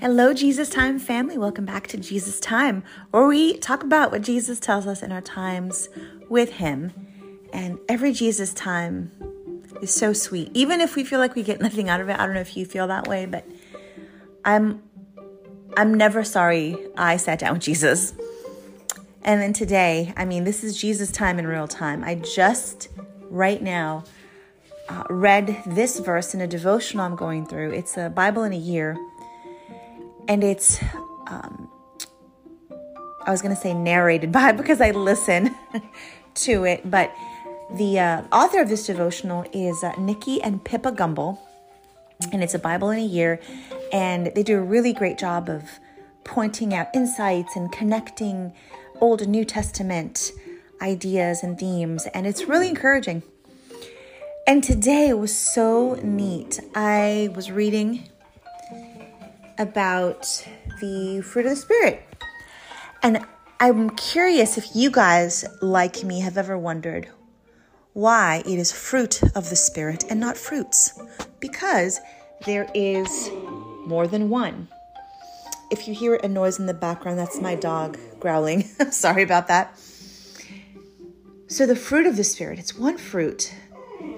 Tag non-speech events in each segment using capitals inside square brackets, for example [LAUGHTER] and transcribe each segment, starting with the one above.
Hello, Jesus Time family. Welcome back to Jesus Time, where we talk about what Jesus tells us in our times with Him. And every Jesus Time is so sweet. Even if we feel like we get [LAUGHS] nothing out of it, I don't know if you feel that way, but I'm I'm never sorry I sat down with Jesus. And then today, I mean, this is Jesus time in real time. I just right now uh, read this verse in a devotional I'm going through. It's a Bible in a year and it's um, I was going to say narrated [LAUGHS] by because I listen [LAUGHS] to it, but the uh, author of this devotional is uh, Nicky and Pippa Gumbel, and it's a Bible in a year, and they do a really great job of pointing out insights and connecting Old and New Testament ideas and themes, and it's really encouraging. And today was so neat. I was reading about the fruit of the Spirit. And I'm curious if you guys, like me, have ever wondered why it is fruit of the Spirit and not fruits. Because there is more than one. If you hear a noise in the background, that's my dog growling. [LAUGHS] Sorry about that. So, the fruit of the Spirit, it's one fruit,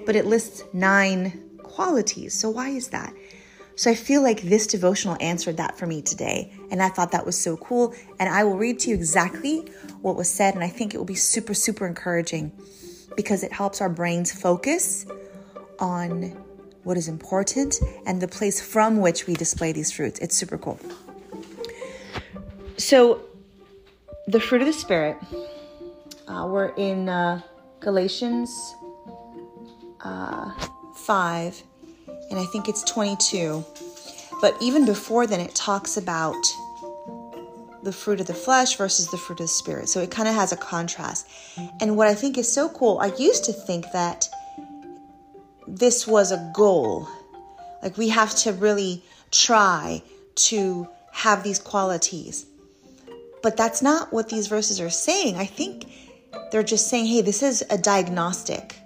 but it lists nine qualities. So, why is that? So I feel like this devotional answered that for me today. And I thought that was so cool. And I will read to you exactly what was said. And I think it will be super, super encouraging because it helps our brains focus on what is important and the place from which we display these fruits. It's super cool. So, the fruit of the Spirit, uh, we're in uh, Galatians uh, 5 and I think it's 22. But even before then, it talks about the fruit of the flesh versus the fruit of the spirit. So it kind of has a contrast. And what I think is so cool, I used to think that this was a goal. Like we have to really try to have these qualities. But that's not what these verses are saying. I think they're just saying, hey, this is a diagnostic.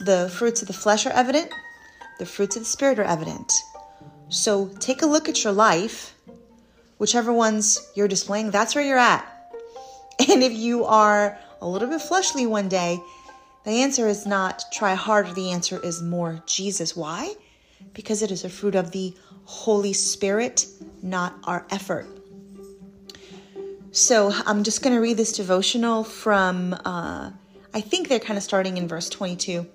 The fruits of the flesh are evident, the fruits of the Spirit are evident. So take a look at your life, whichever ones you're displaying, that's where you're at. [LAUGHS] And if you are a little bit fleshly one day, the answer is not try harder, the answer is more Jesus. Why? Because it is a fruit of the Holy Spirit, not our effort. So I'm just going to read this devotional from, uh, I think they're kind of starting in verse 22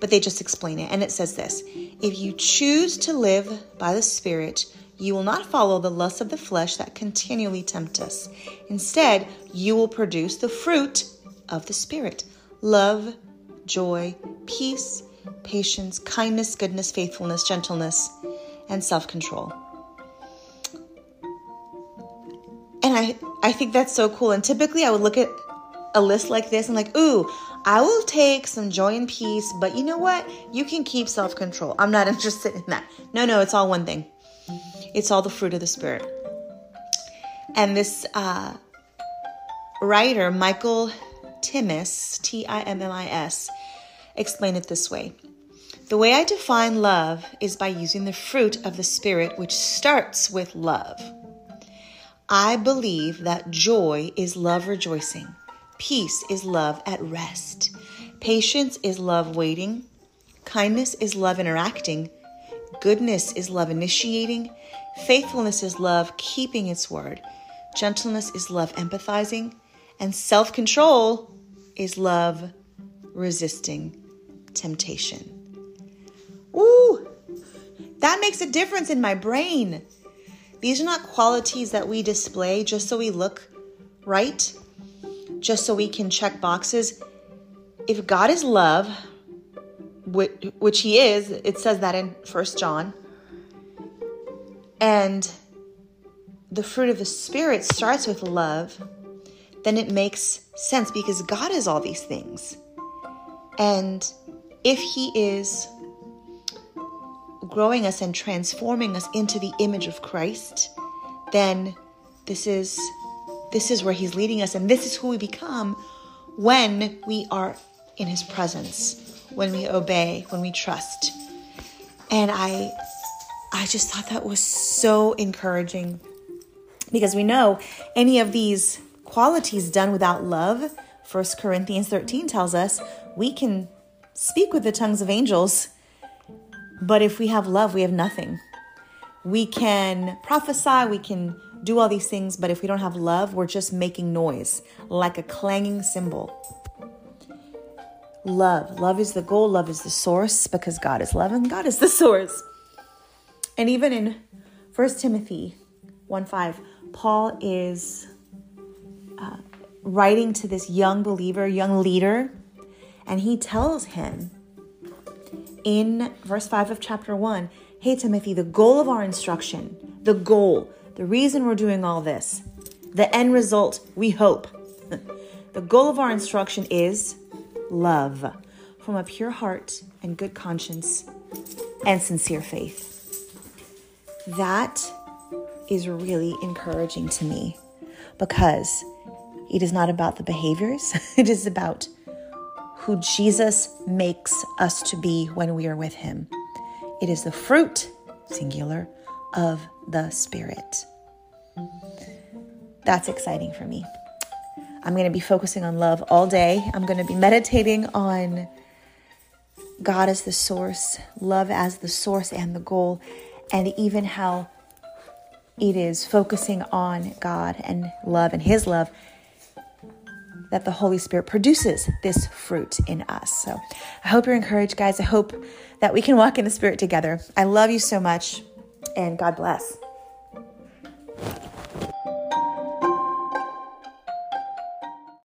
but they just explain it. And it says this If you choose to live by the Spirit, you will not follow the lusts of the flesh that continually tempt us. Instead, you will produce the fruit of the Spirit love, joy, peace, patience, kindness, goodness, faithfulness, gentleness, and self control. And I, I think that's so cool. And typically, I would look at a list like this and, like, ooh, I will take some joy and peace, but you know what? You can keep self control. I'm not [LAUGHS] interested in that. No, no, it's all one thing. It's all the fruit of the Spirit. And this uh, writer, Michael Timmis, T I M M I S, explained it this way The way I define love is by using the fruit of the Spirit, which starts with love. I believe that joy is love rejoicing. Peace is love at rest. Patience is love waiting. Kindness is love interacting. Goodness is love initiating. Faithfulness is love keeping its word. Gentleness is love empathizing. And self control is love resisting temptation. Ooh, that makes a difference in my brain. These are not qualities that we display just so we look right just so we can check boxes. If God is love, which he is, it says that in First John, and the fruit of the Spirit starts with love, then it makes sense because God is all these things. And if He is growing us and transforming us into the image of Christ, then this is this is where He's leading us, and this is who we become when we are in His presence, when we obey, when we trust. And I I just thought that was so encouraging because we know any of these qualities done without love, 1 Corinthians 13 tells us we can speak with the tongues of angels, but if we have love, we have nothing. We can prophesy, we can do all these things, but if we don't have love, we're just making noise like a clanging cymbal. Love. Love is the goal, love is the source because God is love and God is the [LAUGHS] source. And even in 1 Timothy 1 5, Paul is uh, writing to this young believer, young leader, and he tells him in verse 5 of chapter 1 Hey, Timothy, the goal of our instruction, the goal, the reason we're doing all this, the end result, we hope. [LAUGHS] the goal of our instruction is love from a pure heart and good conscience and sincere faith. That is really encouraging to me because it is not about the behaviors, [LAUGHS] it is about who Jesus makes us to be when we are with Him. It is the fruit, singular, of the Spirit. That's exciting for me. I'm going to be focusing on love all day. I'm going to be meditating on God as the source, love as the source and the goal, and even how it is focusing on God and love and His love that the Holy Spirit produces this fruit in us. So I hope you're encouraged, guys. I hope that we can walk in the Spirit together. I love you so much, and God bless.